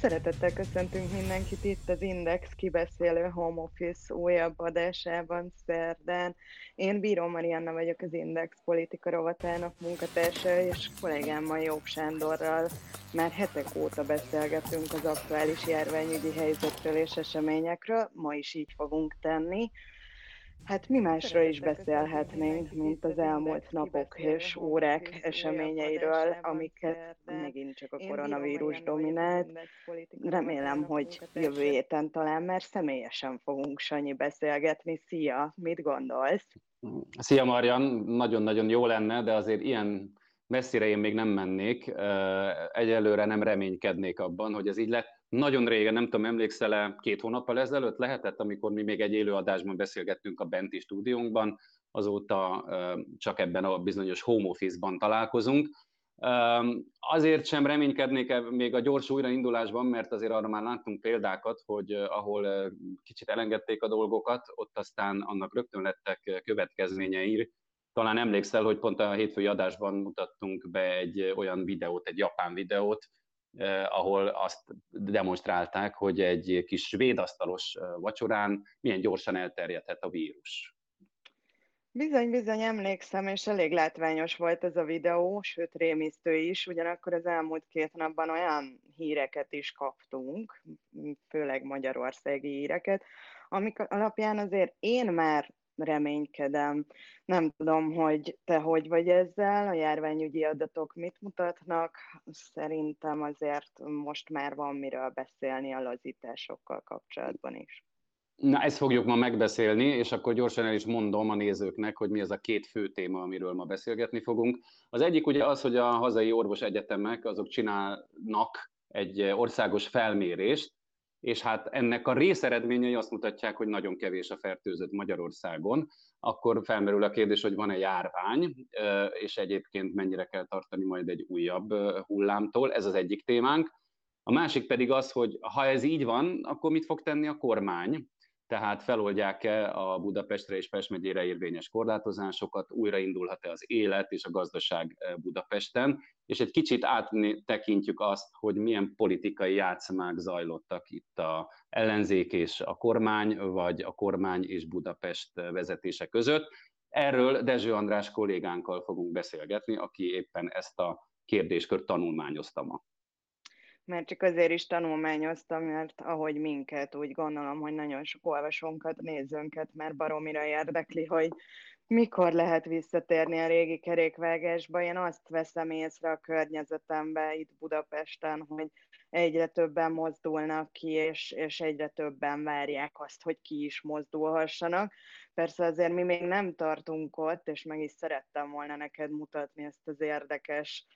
Szeretettel köszöntünk mindenkit itt az Index kibeszélő Home Office újabb adásában szerdán. Én Bíró Marianna vagyok az Index politika rovatának munkatársa, és kollégámmal Jobb Sándorral már hetek óta beszélgetünk az aktuális járványügyi helyzetről és eseményekről, ma is így fogunk tenni. Hát mi másról is beszélhetnénk, mint az elmúlt napok és órák eseményeiről, amiket megint csak a koronavírus dominált. Remélem, hogy jövő héten talán már személyesen fogunk Sanyi beszélgetni. Szia, mit gondolsz? Szia Marian, nagyon-nagyon jó lenne, de azért ilyen messzire én még nem mennék. Egyelőre nem reménykednék abban, hogy ez így lett nagyon régen, nem tudom, emlékszel-e, két hónappal ezelőtt lehetett, amikor mi még egy élőadásban beszélgettünk a benti stúdiónkban, azóta csak ebben a bizonyos home office-ban találkozunk. Azért sem reménykednék -e még a gyors újraindulásban, mert azért arra már láttunk példákat, hogy ahol kicsit elengedték a dolgokat, ott aztán annak rögtön lettek következményei. Talán emlékszel, hogy pont a hétfői adásban mutattunk be egy olyan videót, egy japán videót, ahol azt demonstrálták, hogy egy kis svédasztalos vacsorán milyen gyorsan elterjedhet a vírus. Bizony, bizony, emlékszem, és elég látványos volt ez a videó, sőt rémisztő is, ugyanakkor az elmúlt két napban olyan híreket is kaptunk, főleg magyarországi híreket, amik alapján azért én már reménykedem. Nem tudom, hogy te hogy vagy ezzel, a járványügyi adatok mit mutatnak. Szerintem azért most már van miről beszélni a lazításokkal kapcsolatban is. Na, ezt fogjuk ma megbeszélni, és akkor gyorsan el is mondom a nézőknek, hogy mi az a két fő téma, amiről ma beszélgetni fogunk. Az egyik ugye az, hogy a hazai orvos egyetemek azok csinálnak egy országos felmérést, és hát ennek a részeredményei azt mutatják, hogy nagyon kevés a fertőzött Magyarországon, akkor felmerül a kérdés, hogy van-e járvány, és egyébként mennyire kell tartani majd egy újabb hullámtól, ez az egyik témánk. A másik pedig az, hogy ha ez így van, akkor mit fog tenni a kormány, tehát feloldják-e a Budapestre és Pest megyére érvényes korlátozásokat, újraindulhat-e az élet és a gazdaság e, Budapesten, és egy kicsit áttekintjük azt, hogy milyen politikai játszmák zajlottak itt a ellenzék és a kormány, vagy a kormány és Budapest vezetése között. Erről Dezső András kollégánkkal fogunk beszélgetni, aki éppen ezt a kérdéskört tanulmányozta ma mert csak azért is tanulmányoztam, mert ahogy minket, úgy gondolom, hogy nagyon sok olvasónkat, nézőnket már baromira érdekli, hogy mikor lehet visszatérni a régi kerékvágásba. Én azt veszem észre a környezetembe itt Budapesten, hogy egyre többen mozdulnak ki, és, és egyre többen várják azt, hogy ki is mozdulhassanak. Persze azért mi még nem tartunk ott, és meg is szerettem volna neked mutatni ezt az érdekes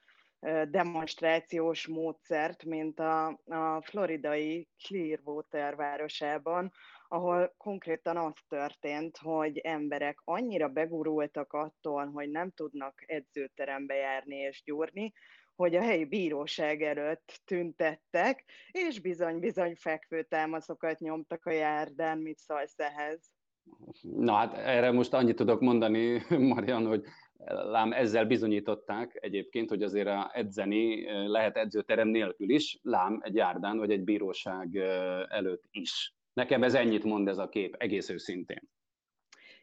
demonstrációs módszert, mint a, a floridai Clearwater városában, ahol konkrétan az történt, hogy emberek annyira begurultak attól, hogy nem tudnak edzőterembe járni és gyúrni, hogy a helyi bíróság előtt tüntettek, és bizony-bizony fekvőtámaszokat nyomtak a járdán, mit szólsz ehhez? Na hát erre most annyit tudok mondani, Marian, hogy lám ezzel bizonyították egyébként, hogy azért a edzeni lehet edzőterem nélkül is, lám egy járdán vagy egy bíróság előtt is. Nekem ez ennyit mond ez a kép, egész őszintén.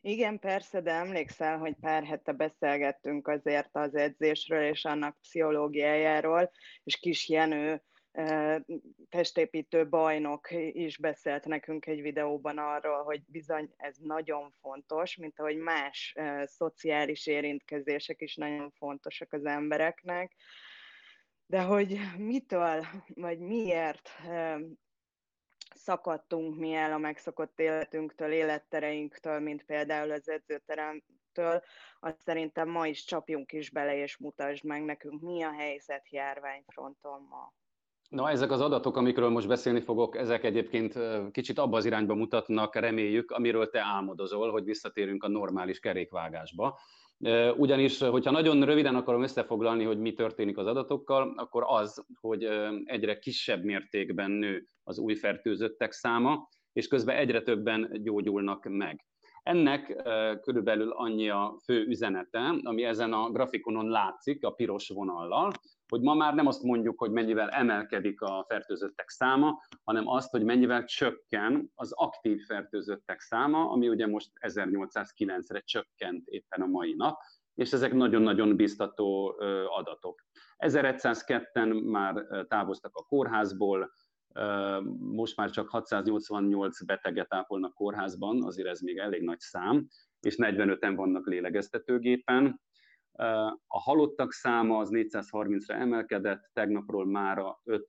Igen, persze, de emlékszel, hogy pár hete beszélgettünk azért az edzésről és annak pszichológiájáról, és Kis Jenő testépítő bajnok is beszélt nekünk egy videóban arról, hogy bizony ez nagyon fontos, mint ahogy más szociális érintkezések is nagyon fontosak az embereknek, de hogy mitől, vagy miért szakadtunk mi el a megszokott életünktől, élettereinktől, mint például az edzőteremtől, azt szerintem ma is csapjunk is bele, és mutasd meg nekünk, mi a helyzet járványfronton ma. Na, ezek az adatok, amikről most beszélni fogok, ezek egyébként kicsit abba az irányba mutatnak, reméljük, amiről te álmodozol, hogy visszatérünk a normális kerékvágásba. Ugyanis, hogyha nagyon röviden akarom összefoglalni, hogy mi történik az adatokkal, akkor az, hogy egyre kisebb mértékben nő az új fertőzöttek száma, és közben egyre többen gyógyulnak meg. Ennek körülbelül annyi a fő üzenete, ami ezen a grafikonon látszik, a piros vonallal, hogy ma már nem azt mondjuk, hogy mennyivel emelkedik a fertőzöttek száma, hanem azt, hogy mennyivel csökken az aktív fertőzöttek száma, ami ugye most 1809-re csökkent éppen a mai nap, és ezek nagyon-nagyon biztató adatok. 1102-en már távoztak a kórházból, most már csak 688 beteget ápolnak kórházban, azért ez még elég nagy szám, és 45-en vannak lélegeztetőgépen. A halottak száma az 430-ra emelkedett, tegnapról mára 5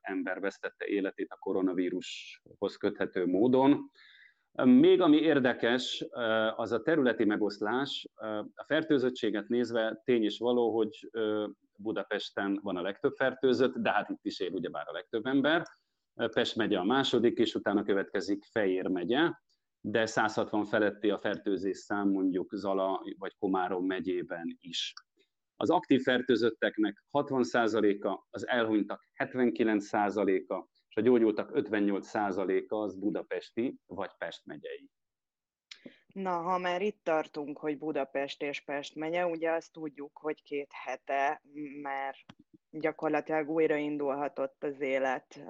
ember vesztette életét a koronavírushoz köthető módon. Még ami érdekes, az a területi megoszlás. A fertőzöttséget nézve tény is való, hogy Budapesten van a legtöbb fertőzött, de hát itt is él ugyebár a legtöbb ember. Pest megye a második, és utána következik Fejér megye, de 160 feletti a fertőzés szám mondjuk Zala vagy Komárom megyében is. Az aktív fertőzötteknek 60%-a, az elhunytak 79%-a, és a gyógyultak 58%-a az budapesti vagy Pest megyei. Na, ha már itt tartunk, hogy Budapest és Pest megye, ugye azt tudjuk, hogy két hete már gyakorlatilag újraindulhatott az élet,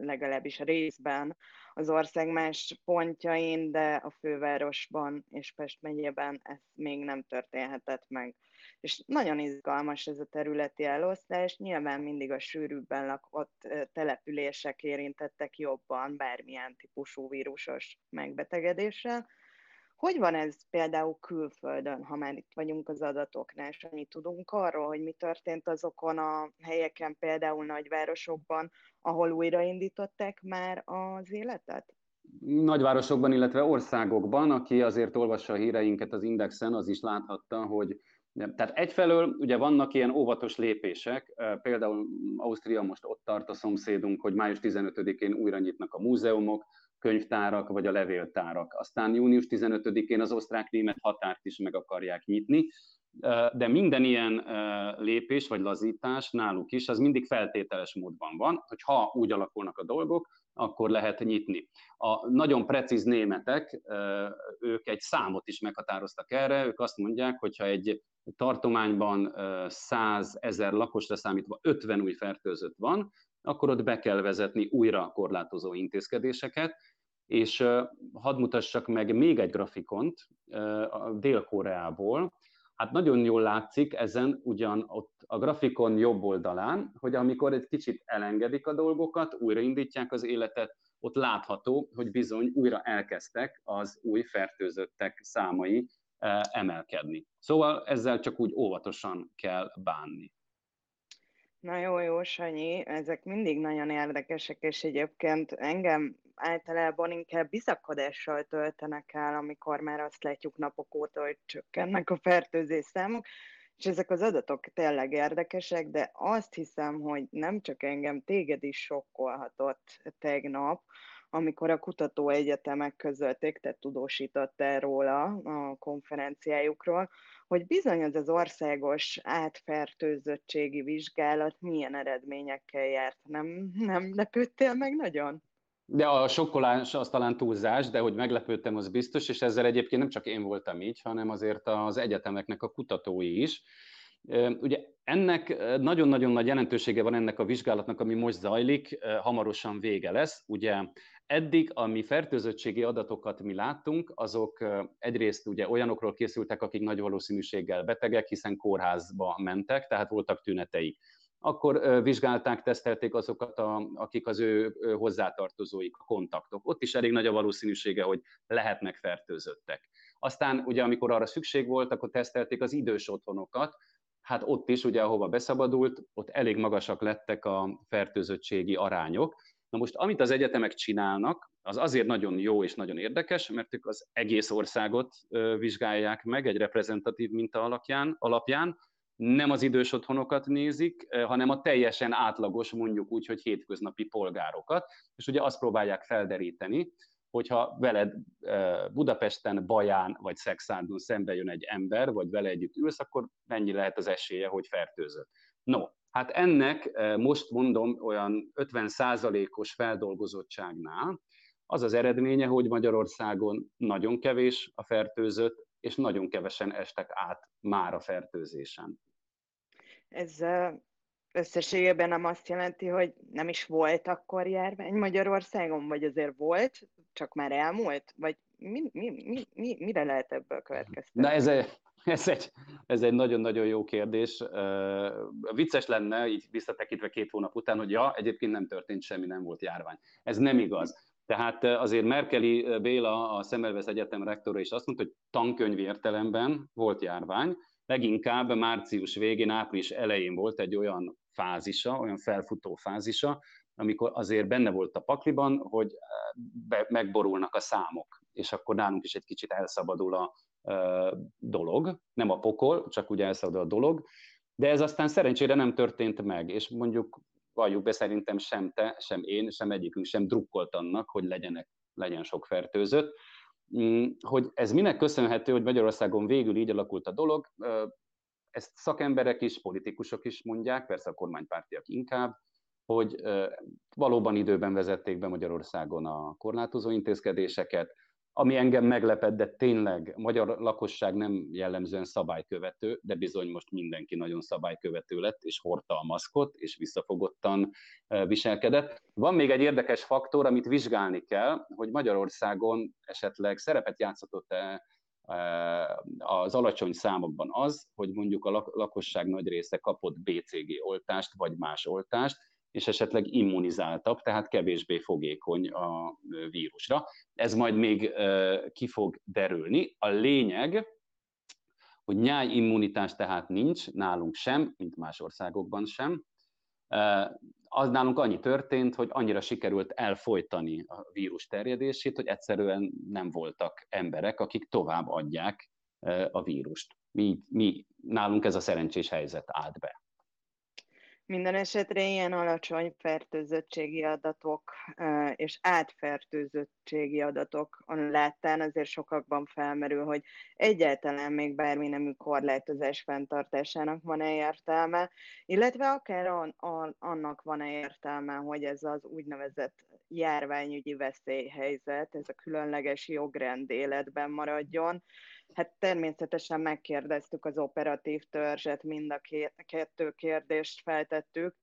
legalábbis részben az ország más pontjain, de a fővárosban és Pest megyében ez még nem történhetett meg. És nagyon izgalmas ez a területi elosztás, nyilván mindig a sűrűbben lakott települések érintettek jobban bármilyen típusú vírusos megbetegedéssel, hogy van ez például külföldön, ha már itt vagyunk az adatoknál, és annyit tudunk arról, hogy mi történt azokon a helyeken, például nagyvárosokban, ahol újraindították már az életet? Nagyvárosokban, illetve országokban, aki azért olvassa a híreinket az Indexen, az is láthatta, hogy tehát egyfelől ugye vannak ilyen óvatos lépések, például Ausztria most ott tart a szomszédunk, hogy május 15-én újra nyitnak a múzeumok, könyvtárak vagy a levéltárak. Aztán június 15-én az osztrák-német határt is meg akarják nyitni, de minden ilyen lépés vagy lazítás náluk is, az mindig feltételes módban van, hogy ha úgy alakulnak a dolgok, akkor lehet nyitni. A nagyon precíz németek, ők egy számot is meghatároztak erre, ők azt mondják, hogyha egy tartományban 100 ezer lakosra számítva 50 új fertőzött van, akkor ott be kell vezetni újra korlátozó intézkedéseket, és hadd mutassak meg még egy grafikont Dél-Koreából. Hát nagyon jól látszik ezen ugyan ott a grafikon jobb oldalán, hogy amikor egy kicsit elengedik a dolgokat, újraindítják az életet, ott látható, hogy bizony újra elkezdtek az új fertőzöttek számai emelkedni. Szóval ezzel csak úgy óvatosan kell bánni. Na jó, jó, Sanyi, ezek mindig nagyon érdekesek, és egyébként engem általában inkább bizakodással töltenek el, amikor már azt látjuk napok óta, hogy csökkennek a fertőzés számok, és ezek az adatok tényleg érdekesek, de azt hiszem, hogy nem csak engem, téged is sokkolhatott tegnap, amikor a kutatóegyetemek közölték, te tudósítottál róla a konferenciájukról, hogy bizony az az országos átfertőzöttségi vizsgálat milyen eredményekkel járt. Nem, nem lepődtél meg nagyon? De a sokkolás az talán túlzás, de hogy meglepődtem, az biztos, és ezzel egyébként nem csak én voltam így, hanem azért az egyetemeknek a kutatói is. Ugye ennek nagyon-nagyon nagy jelentősége van ennek a vizsgálatnak, ami most zajlik, hamarosan vége lesz. Ugye eddig, ami fertőzöttségi adatokat mi láttunk, azok egyrészt ugye olyanokról készültek, akik nagy valószínűséggel betegek, hiszen kórházba mentek, tehát voltak tüneteik. akkor vizsgálták, tesztelték azokat, a, akik az ő hozzátartozóik, a kontaktok. Ott is elég nagy a valószínűsége, hogy lehetnek fertőzöttek. Aztán ugye, amikor arra szükség volt, akkor tesztelték az idős otthonokat, hát ott is, ugye, ahova beszabadult, ott elég magasak lettek a fertőzöttségi arányok. Na most, amit az egyetemek csinálnak, az azért nagyon jó és nagyon érdekes, mert ők az egész országot vizsgálják meg egy reprezentatív minta alapján, alapján nem az idős otthonokat nézik, hanem a teljesen átlagos, mondjuk úgy, hogy hétköznapi polgárokat, és ugye azt próbálják felderíteni, hogyha veled Budapesten, Baján vagy Szexárdon szembe jön egy ember, vagy vele együtt ülsz, akkor mennyi lehet az esélye, hogy fertőzött. No, hát ennek most mondom olyan 50%-os feldolgozottságnál az az eredménye, hogy Magyarországon nagyon kevés a fertőzött, és nagyon kevesen estek át már a fertőzésen. Ez összességében nem azt jelenti, hogy nem is volt akkor járvány Magyarországon, vagy azért volt, csak már elmúlt? Vagy mi, mi, mi, mi, mire lehet ebből következtetni? Na ez egy, ez egy, ez egy nagyon-nagyon jó kérdés. Uh, vicces lenne, így visszatekintve két hónap után, hogy ja, egyébként nem történt semmi, nem volt járvány. Ez nem igaz. Tehát azért Merkeli Béla, a Szemelvesz Egyetem rektora is azt mondta, hogy tankönyvi értelemben volt járvány, leginkább március végén, április elején volt egy olyan fázisa, olyan felfutó fázisa, amikor azért benne volt a pakliban, hogy be, megborulnak a számok, és akkor nálunk is egy kicsit elszabadul a e, dolog, nem a pokol, csak ugye elszabadul a dolog, de ez aztán szerencsére nem történt meg, és mondjuk valljuk be, szerintem sem te, sem én, sem egyikünk sem drukkolt annak, hogy legyenek, legyen sok fertőzött. Mm, hogy ez minek köszönhető, hogy Magyarországon végül így alakult a dolog, ezt szakemberek is, politikusok is mondják, persze a kormánypártiak inkább, hogy valóban időben vezették be Magyarországon a korlátozó intézkedéseket, ami engem meglepett, de tényleg magyar lakosság nem jellemzően szabálykövető, de bizony most mindenki nagyon szabálykövető lett, és hordta a maszkot, és visszafogottan viselkedett. Van még egy érdekes faktor, amit vizsgálni kell, hogy Magyarországon esetleg szerepet játszott-e az alacsony számokban az, hogy mondjuk a lakosság nagy része kapott BCG oltást, vagy más oltást, és esetleg immunizáltabb, tehát kevésbé fogékony a vírusra. Ez majd még ki fog derülni. A lényeg, hogy nyájimmunitás tehát nincs, nálunk sem, mint más országokban sem. Az nálunk annyi történt, hogy annyira sikerült elfolytani a vírus terjedését, hogy egyszerűen nem voltak emberek, akik tovább adják a vírust. Mi, mi, nálunk ez a szerencsés helyzet állt be. Minden esetre ilyen alacsony fertőzöttségi adatok és átfertőzöttségi adatok láttán azért sokakban felmerül, hogy egyáltalán még bármi nemű korlátozás fenntartásának van-e értelme, illetve akár annak van-e értelme, hogy ez az úgynevezett járványügyi veszélyhelyzet, ez a különleges jogrend életben maradjon, Hát természetesen megkérdeztük az operatív törzset, mind a kettő kérdést feltettük.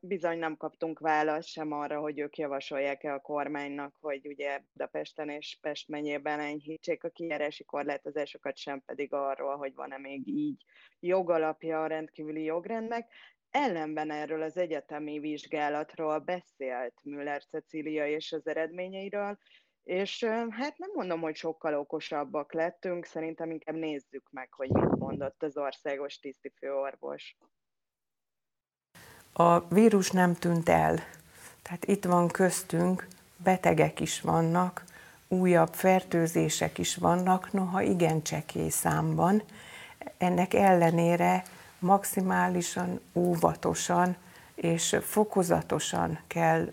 Bizony nem kaptunk választ sem arra, hogy ők javasolják-e a kormánynak, hogy ugye Budapesten és Pest megyében enyhítsék a kijárási korlátozásokat, sem pedig arról, hogy van-e még így jogalapja a rendkívüli jogrendnek. Ellenben erről az egyetemi vizsgálatról beszélt Müller Cecília és az eredményeiről, és hát nem mondom, hogy sokkal okosabbak lettünk, szerintem inkább nézzük meg, hogy mit mondott az országos tisztifőorvos. A vírus nem tűnt el. Tehát itt van köztünk, betegek is vannak, újabb fertőzések is vannak, noha igen csekély számban. Ennek ellenére maximálisan óvatosan és fokozatosan kell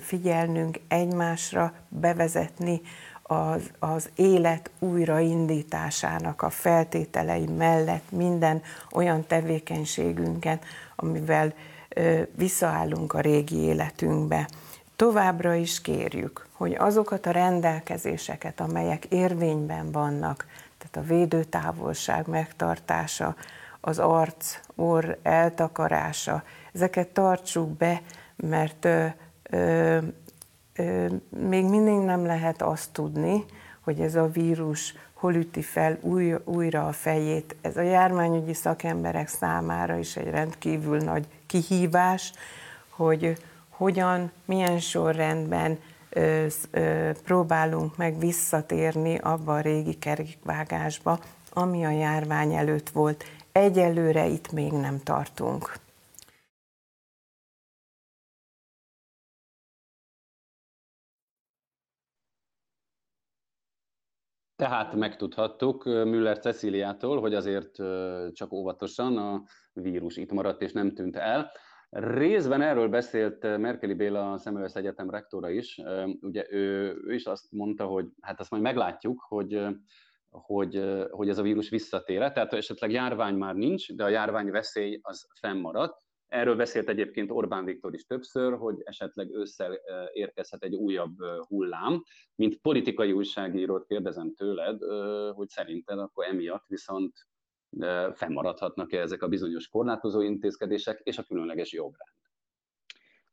figyelnünk egymásra, bevezetni az, az élet újraindításának a feltételei mellett minden olyan tevékenységünket, amivel visszaállunk a régi életünkbe. Továbbra is kérjük, hogy azokat a rendelkezéseket, amelyek érvényben vannak, tehát a védőtávolság megtartása, az arc, orr eltakarása, ezeket tartsuk be, mert ö, ö, ö, még mindig nem lehet azt tudni, hogy ez a vírus hol üti fel új, újra a fejét. Ez a járványügyi szakemberek számára is egy rendkívül nagy kihívás, hogy hogyan, milyen sorrendben ö, ö, próbálunk meg visszatérni abba a régi kerékvágásba, ami a járvány előtt volt. Egyelőre itt még nem tartunk. Tehát megtudhattuk Müller Ceciliától, hogy azért csak óvatosan a vírus itt maradt és nem tűnt el. Részben erről beszélt Merkeli Béla a Szemmelweis Egyetem rektora is. Ugye ő, ő is azt mondta, hogy hát azt majd meglátjuk, hogy, hogy, hogy ez a vírus visszatér. Tehát esetleg járvány már nincs, de a járvány veszély az fennmaradt. Erről beszélt egyébként Orbán Viktor is többször, hogy esetleg ősszel érkezhet egy újabb hullám. Mint politikai újságírót kérdezem tőled, hogy szerinted akkor emiatt viszont fennmaradhatnak-e ezek a bizonyos korlátozó intézkedések és a különleges jogrend?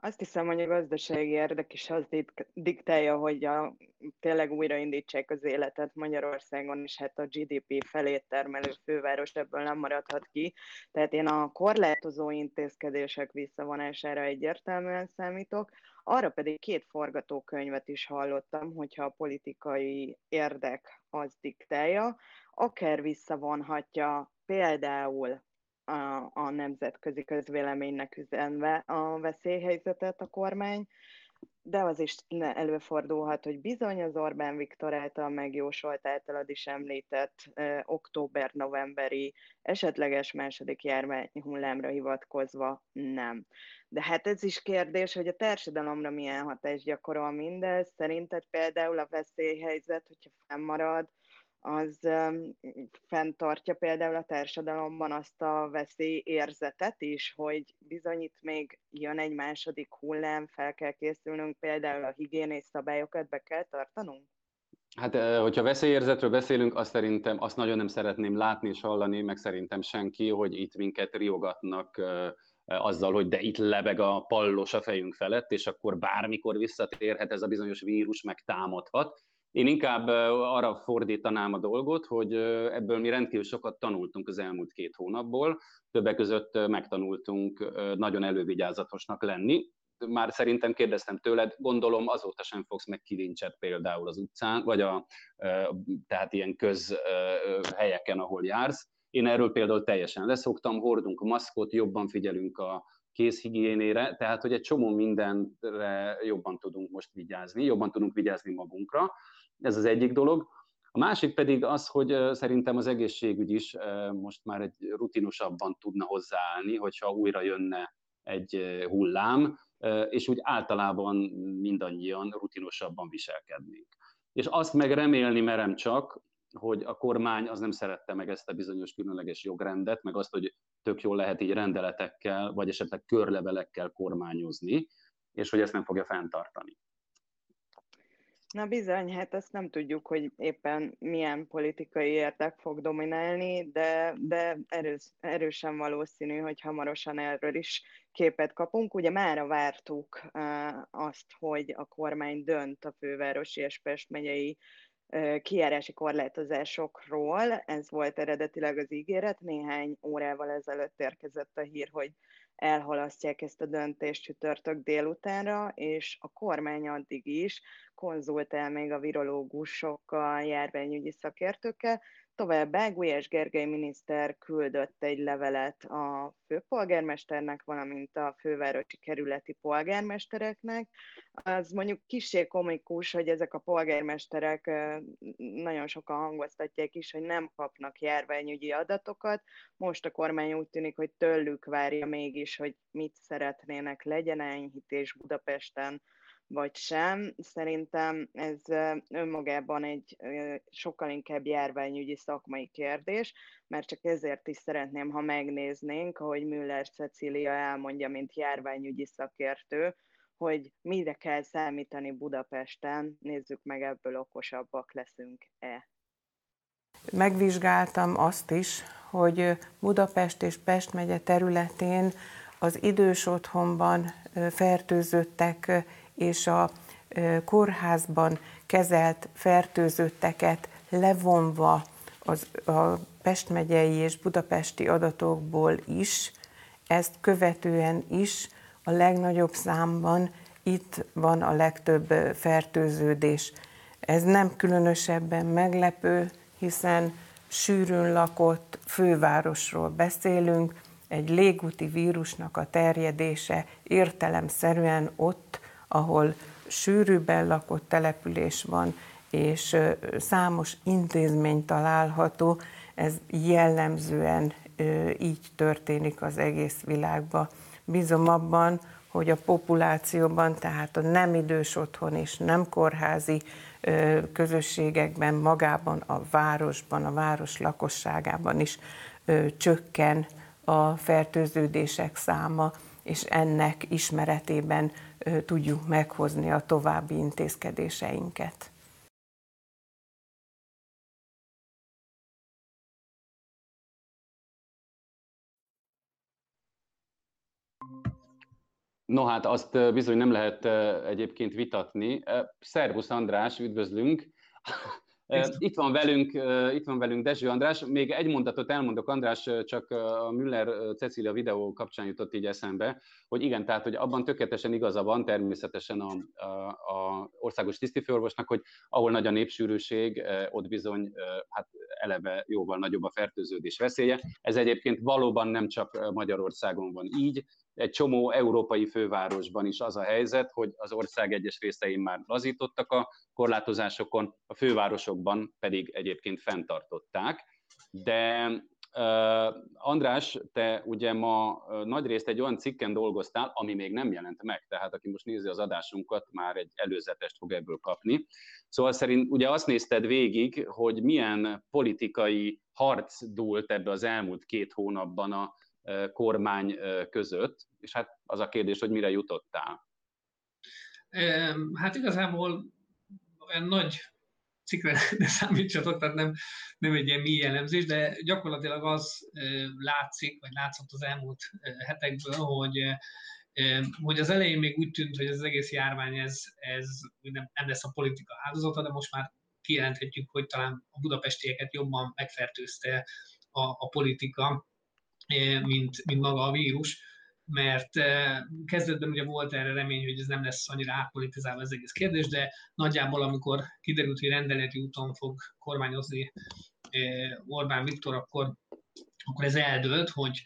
Azt hiszem, hogy a gazdasági érdek is az diktálja, hogy a, tényleg újraindítsák az életet Magyarországon, és hát a GDP felét termelő főváros ebből nem maradhat ki. Tehát én a korlátozó intézkedések visszavonására egyértelműen számítok, arra pedig két forgatókönyvet is hallottam, hogyha a politikai érdek az diktálja, akár visszavonhatja például a, a nemzetközi közvéleménynek üzenve a veszélyhelyzetet a kormány, de az is előfordulhat, hogy bizony az Orbán Viktor által megjósolt, általad is említett október-novemberi esetleges második járvány hullámra hivatkozva nem. De hát ez is kérdés, hogy a társadalomra milyen hatást gyakorol mindez. Szerinted például a veszélyhelyzet, hogyha fennmarad, az fenntartja például a társadalomban azt a veszélyérzetet is, hogy bizony itt még jön egy második hullám, fel kell készülnünk, például a higiénés szabályokat be kell tartanunk? Hát, hogyha veszélyérzetről beszélünk, azt szerintem azt nagyon nem szeretném látni és hallani, meg szerintem senki, hogy itt minket riogatnak azzal, hogy de itt lebeg a pallos a fejünk felett, és akkor bármikor visszatérhet ez a bizonyos vírus, meg támadhat. Én inkább arra fordítanám a dolgot, hogy ebből mi rendkívül sokat tanultunk az elmúlt két hónapból. Többek között megtanultunk nagyon elővigyázatosnak lenni. Már szerintem kérdeztem tőled, gondolom azóta sem fogsz meg kilincset például az utcán, vagy a, tehát ilyen közhelyeken, ahol jársz. Én erről például teljesen leszoktam, hordunk maszkot, jobban figyelünk a kézhigiénére, tehát hogy egy csomó mindenre jobban tudunk most vigyázni, jobban tudunk vigyázni magunkra. Ez az egyik dolog. A másik pedig az, hogy szerintem az egészségügy is most már egy rutinosabban tudna hozzáállni, hogyha újra jönne egy hullám, és úgy általában mindannyian rutinosabban viselkednénk. És azt meg remélni merem csak, hogy a kormány az nem szerette meg ezt a bizonyos különleges jogrendet, meg azt, hogy tök jól lehet így rendeletekkel, vagy esetleg körlevelekkel kormányozni, és hogy ezt nem fogja fenntartani. Na bizony, hát ezt nem tudjuk, hogy éppen milyen politikai érdek fog dominálni, de, de erős, erősen valószínű, hogy hamarosan erről is képet kapunk. Ugye mára vártuk uh, azt, hogy a kormány dönt a fővárosi és Pest megyei kijárási korlátozásokról. Ez volt eredetileg az ígéret. Néhány órával ezelőtt érkezett a hír, hogy elhalasztják ezt a döntést csütörtök délutánra, és a kormány addig is konzultál még a virológusokkal, járványügyi szakértőkkel. Továbbá Gulyás Gergely miniszter küldött egy levelet a főpolgármesternek, valamint a fővárosi kerületi polgármestereknek. Az mondjuk kicsi komikus, hogy ezek a polgármesterek nagyon sokan hangoztatják is, hogy nem kapnak járványügyi adatokat. Most a kormány úgy tűnik, hogy tőlük várja mégis, hogy mit szeretnének legyen enyhítés Budapesten, vagy sem. Szerintem ez önmagában egy sokkal inkább járványügyi szakmai kérdés, mert csak ezért is szeretném, ha megnéznénk, ahogy Müller Cecília elmondja, mint járványügyi szakértő, hogy mire kell számítani Budapesten, nézzük meg ebből okosabbak leszünk-e. Megvizsgáltam azt is, hogy Budapest és Pest megye területén az idős otthonban fertőzöttek és a kórházban kezelt fertőzötteket levonva az, a Pest megyei és budapesti adatokból is, ezt követően is a legnagyobb számban itt van a legtöbb fertőződés. Ez nem különösebben meglepő, hiszen sűrűn lakott fővárosról beszélünk, egy légúti vírusnak a terjedése értelemszerűen ott, ahol sűrűbben lakott település van, és számos intézmény található, ez jellemzően így történik az egész világban. Bízom abban, hogy a populációban, tehát a nem idős otthon és nem kórházi közösségekben, magában a városban, a város lakosságában is csökken a fertőződések száma, és ennek ismeretében tudjuk meghozni a további intézkedéseinket. No hát azt bizony nem lehet egyébként vitatni. Szervusz András, üdvözlünk! Itt van velünk, itt van velünk Dezső András. Még egy mondatot elmondok, András, csak a Müller Cecilia videó kapcsán jutott így eszembe, hogy igen, tehát hogy abban tökéletesen igaza van természetesen a, a, a országos tisztifőorvosnak, hogy ahol nagy a népsűrűség, ott bizony hát eleve jóval nagyobb a fertőződés veszélye. Ez egyébként valóban nem csak Magyarországon van így, egy csomó európai fővárosban is az a helyzet, hogy az ország egyes részein már lazítottak a korlátozásokon, a fővárosokban pedig egyébként fenntartották. De uh, András, te ugye ma nagy részt egy olyan cikken dolgoztál, ami még nem jelent meg, tehát aki most nézi az adásunkat, már egy előzetest fog ebből kapni. Szóval szerint ugye azt nézted végig, hogy milyen politikai harc dúlt ebbe az elmúlt két hónapban a kormány között, és hát az a kérdés, hogy mire jutottál. Hát igazából olyan nagy cikkre ne számítsatok, tehát nem, nem egy ilyen mély elemzés, de gyakorlatilag az látszik, vagy látszott az elmúlt hetekből, hogy hogy az elején még úgy tűnt, hogy az egész járvány ez, ez nem, nem lesz a politika áldozata, de most már kijelenthetjük, hogy talán a budapestieket jobban megfertőzte a, a politika, mint, mint maga a vírus, mert kezdetben ugye volt erre remény, hogy ez nem lesz annyira átpolitizálva az egész kérdés, de nagyjából amikor kiderült, hogy rendeleti úton fog kormányozni Orbán Viktor, akkor, akkor ez eldőlt, hogy,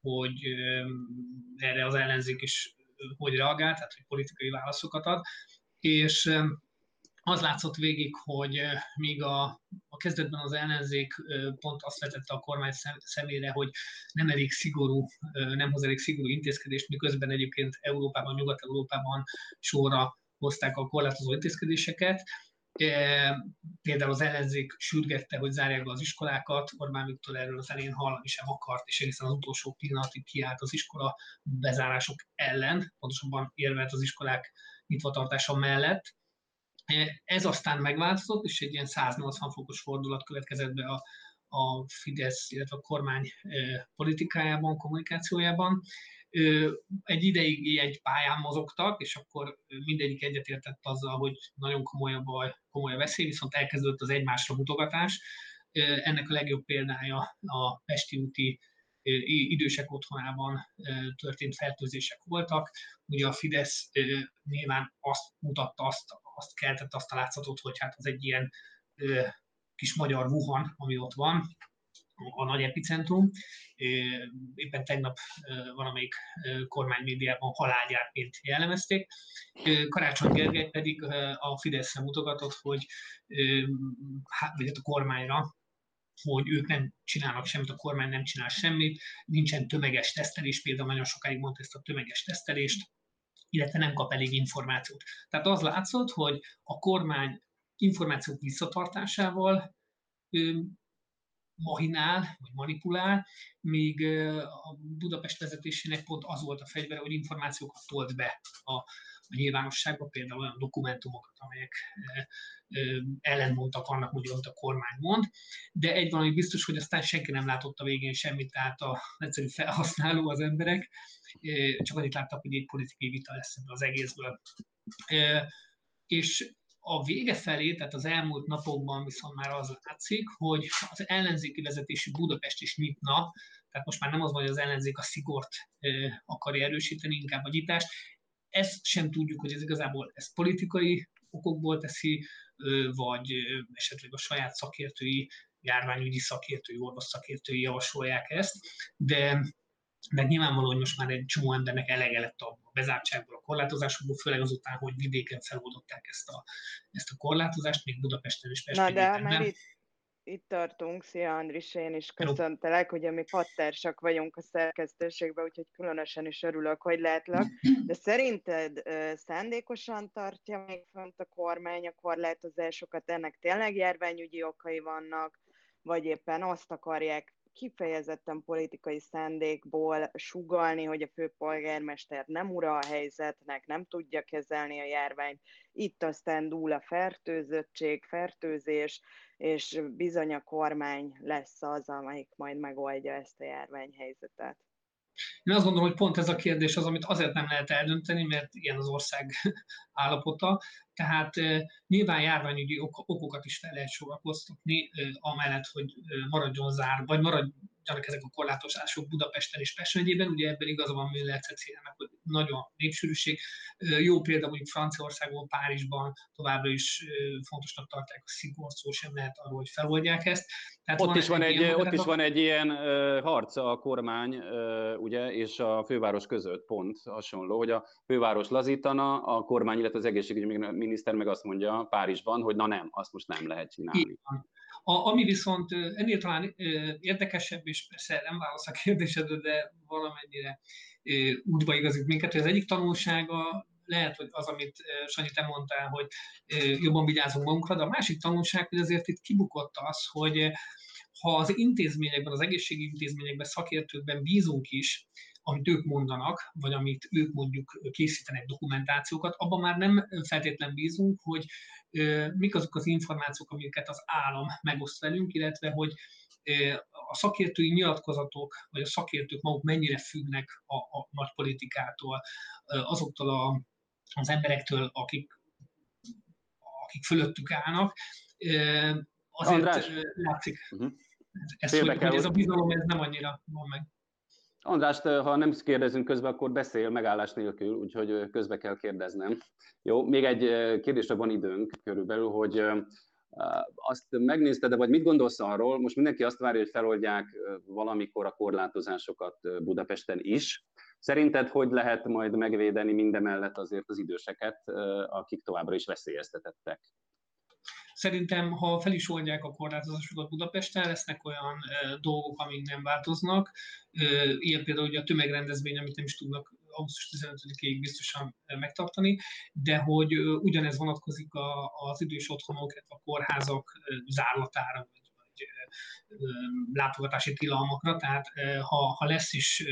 hogy erre az ellenzék is hogy reagált, tehát hogy politikai válaszokat ad, és az látszott végig, hogy míg a, a kezdetben az ellenzék pont azt vetette a kormány szemére, hogy nem elég szigorú, nem hoz elég szigorú intézkedést, miközben egyébként Európában, Nyugat-Európában sorra hozták a korlátozó intézkedéseket. Például az ellenzék sürgette, hogy zárják be az iskolákat, Orbán Viktor erről az elén hallani sem akart, és egészen az utolsó pillanatig kiállt az iskola bezárások ellen, pontosabban érvelt az iskolák nyitvatartása mellett ez aztán megváltozott, és egy ilyen 180 fokos fordulat következett be a, a Fidesz, illetve a kormány politikájában, kommunikációjában. Egy ideig egy pályán mozogtak, és akkor mindegyik egyetértett azzal, hogy nagyon komoly a baj, komoly a veszély, viszont elkezdődött az egymásra mutogatás. Ennek a legjobb példája a Pesti úti idősek otthonában történt fertőzések voltak. Ugye a Fidesz nyilván azt mutatta, azt, azt keltett azt a látszatot, hogy hát az egy ilyen kis magyar Wuhan, ami ott van, a nagy epicentrum. Éppen tegnap valamelyik kormánymédiában halálgyárként jellemezték. Karácsony Gergely pedig a Fideszre mutogatott, hogy hát, vagy hát a kormányra, hogy ők nem csinálnak semmit, a kormány nem csinál semmit, nincsen tömeges tesztelés, például nagyon sokáig mondta ezt a tömeges tesztelést, illetve nem kap elég információt. Tehát az látszott, hogy a kormány információk visszatartásával mahinál, vagy manipulál, míg a Budapest vezetésének pont az volt a fegyvere, hogy információkat tolt be a, a nyilvánosságba, például olyan dokumentumokat, amelyek ellentmondtak annak, úgy, amit a kormány mond, de egy valami biztos, hogy aztán senki nem látott a végén semmit, tehát az egyszerű felhasználó az emberek, csak annyit láttak, hogy egy politikai vita lesz ebből az egészből. És a vége felé, tehát az elmúlt napokban viszont már az látszik, hogy az ellenzéki vezetési Budapest is nyitna, tehát most már nem az van, hogy az ellenzék a szigort akarja erősíteni, inkább a nyitást. Ezt sem tudjuk, hogy ez igazából ez politikai okokból teszi, vagy esetleg a saját szakértői, járványügyi szakértői, orvos szakértői javasolják ezt, de de nyilvánvaló, hogy most már egy csomó embernek elege lett a bezártságból, a korlátozásokból, főleg azután, hogy vidéken feloldották ezt a, ezt a korlátozást, még Budapesten is Na de már itt, itt tartunk, szia Andris, én is köszöntelek, hogy mi pattársak vagyunk a szerkesztőségben, úgyhogy különösen is örülök, hogy látlak. De szerinted szándékosan tartja még fönt a kormány a korlátozásokat, ennek tényleg járványügyi okai vannak, vagy éppen azt akarják kifejezetten politikai szándékból sugalni, hogy a főpolgármester nem ura a helyzetnek, nem tudja kezelni a járványt. Itt aztán dúl a fertőzöttség, fertőzés, és bizony a kormány lesz az, amelyik majd megoldja ezt a járványhelyzetet. Én azt gondolom, hogy pont ez a kérdés az, amit azért nem lehet eldönteni, mert ilyen az ország állapota. Tehát nyilván járványügyi okokat is fel lehet sorakoztatni, amellett, hogy maradjon zár, vagy maradj, ugyanak ezek a korlátozások Budapesten és Pest megyében, ugye ebben igaza van Müller Ceciliának, hogy nagyon népsűrűség. Jó példa mondjuk Franciaországban, Párizsban továbbra is fontosnak tartják a szigor, szó sem lehet arról, hogy feloldják ezt. Tehát ott, van is van egy, egy ott is van egy ilyen uh, harc a kormány uh, ugye, és a főváros között pont hasonló, hogy a főváros lazítana, a kormány, illetve az egészségügyi miniszter meg azt mondja Párizsban, hogy na nem, azt most nem lehet csinálni. A, ami viszont ennél talán érdekesebb, és persze nem válasz a kérdésedre, de valamennyire útba igazít minket, az egyik tanulsága lehet, hogy az, amit Sanyi te mondtál, hogy jobban vigyázunk magunkra, de a másik tanulság, hogy azért itt kibukott az, hogy ha az intézményekben, az egészségügyi intézményekben, szakértőkben bízunk is, amit ők mondanak, vagy amit ők mondjuk készítenek dokumentációkat, abban már nem feltétlen bízunk, hogy mik azok az információk, amiket az állam megoszt velünk, illetve hogy a szakértői nyilatkozatok, vagy a szakértők maguk mennyire függnek a, a nagy politikától, azoktól a, az emberektől, akik, akik fölöttük állnak. Azért András. látszik, uh-huh. ez, hogy, hogy ez a bizalom ez nem annyira van meg. Andrást, ha nem kérdezünk közben, akkor beszél megállás nélkül, úgyhogy közbe kell kérdeznem. Jó, még egy kérdésre van időnk körülbelül, hogy azt megnézted, de vagy mit gondolsz arról, most mindenki azt várja, hogy feloldják valamikor a korlátozásokat Budapesten is. Szerinted hogy lehet majd megvédeni mindemellett azért az időseket, akik továbbra is veszélyeztetettek? Szerintem, ha fel is oldják a korlátozásokat Budapesten, lesznek olyan e, dolgok, amik nem változnak. E, ilyen például ugye a tömegrendezvény, amit nem is tudnak augusztus 15-ig biztosan megtartani, de hogy ugyanez vonatkozik a, az idős otthonok, a kórházak zárlatára, vagy látogatási tilalmakra, tehát ha, ha lesz is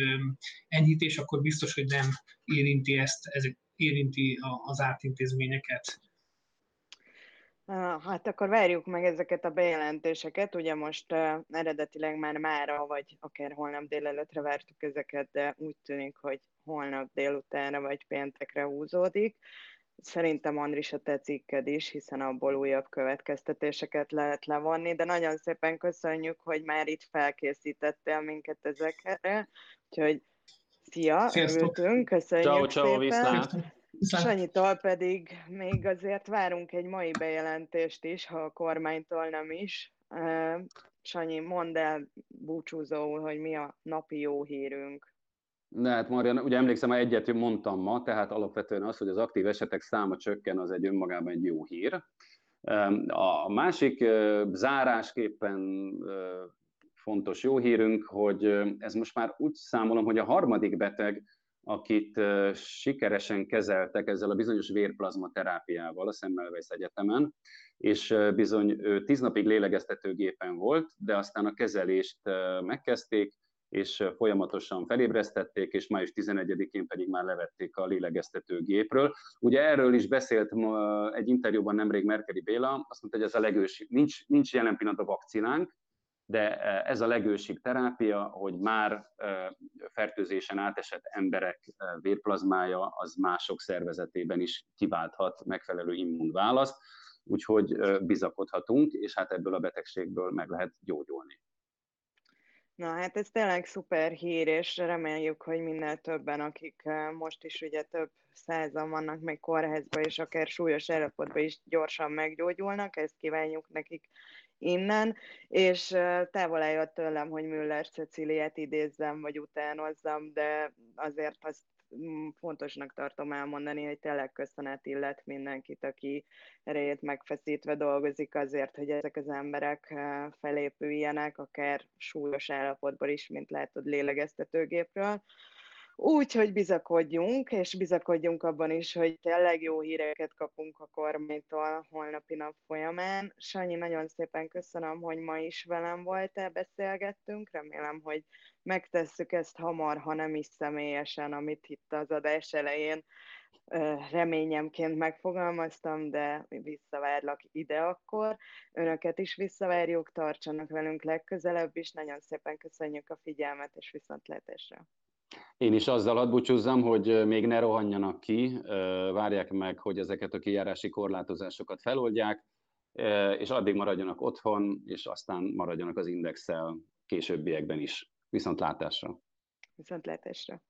enyhítés, akkor biztos, hogy nem érinti ezt, ez érinti az átintézményeket. Hát akkor várjuk meg ezeket a bejelentéseket. Ugye most uh, eredetileg már mára, vagy akár holnap délelőtre vártuk ezeket, de úgy tűnik, hogy holnap délutánra vagy péntekre húzódik. Szerintem Andris a te cikked is, hiszen abból újabb következtetéseket lehet levonni, de nagyon szépen köszönjük, hogy már itt felkészítettél minket ezekre, úgyhogy szia, Sziasztok. örültünk, köszönjük ciao, ciao, szépen. Viszlát. Sanyitól pedig még azért várunk egy mai bejelentést is, ha a kormánytól nem is. Sanyi, mondd el búcsúzóul, hogy mi a napi jó hírünk. De hát Marian, ugye emlékszem, hogy egyet mondtam ma, tehát alapvetően az, hogy az aktív esetek száma csökken, az egy önmagában egy jó hír. A másik zárásképpen fontos jó hírünk, hogy ez most már úgy számolom, hogy a harmadik beteg akit sikeresen kezeltek ezzel a bizonyos vérplazma terápiával a Semmelweis Egyetemen, és bizony ő tíz napig lélegeztetőgépen volt, de aztán a kezelést megkezdték, és folyamatosan felébresztették, és május 11-én pedig már levették a lélegeztetőgépről. Ugye erről is beszélt egy interjúban nemrég Merkeli Béla, azt mondta, hogy ez a legős, nincs, nincs jelen pillanat a vakcinánk, de ez a legősibb terápia, hogy már fertőzésen átesett emberek vérplazmája az mások szervezetében is kiválthat megfelelő immunválaszt, úgyhogy bizakodhatunk, és hát ebből a betegségből meg lehet gyógyulni. Na hát ez tényleg szuper hír, és reméljük, hogy minél többen, akik most is ugye több százan vannak még kórházba, és akár súlyos állapotban is gyorsan meggyógyulnak, ezt kívánjuk nekik innen, és távol eljött tőlem, hogy Müller Ceciliát idézzem, vagy utánozzam, de azért azt mm, fontosnak tartom elmondani, hogy tényleg köszönet illet mindenkit, aki erejét megfeszítve dolgozik azért, hogy ezek az emberek felépüljenek, akár súlyos állapotban is, mint látod lélegeztetőgépről. Úgy, hogy bizakodjunk, és bizakodjunk abban is, hogy tényleg jó híreket kapunk a kormánytól holnapi nap folyamán. Sanyi, nagyon szépen köszönöm, hogy ma is velem voltál, beszélgettünk. Remélem, hogy megtesszük ezt hamar, ha nem is személyesen, amit itt az adás elején reményemként megfogalmaztam, de visszavárlak ide akkor. Önöket is visszavárjuk, tartsanak velünk legközelebb is. Nagyon szépen köszönjük a figyelmet, és viszontlátásra! Én is azzal adbúcsúzzam, hogy még ne rohanjanak ki, várják meg, hogy ezeket a kijárási korlátozásokat feloldják, és addig maradjanak otthon, és aztán maradjanak az indexel későbbiekben is. Viszontlátásra! Viszontlátásra!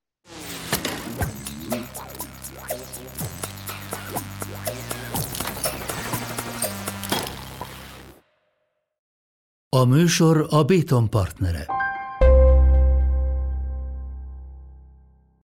A műsor a Béton partnere.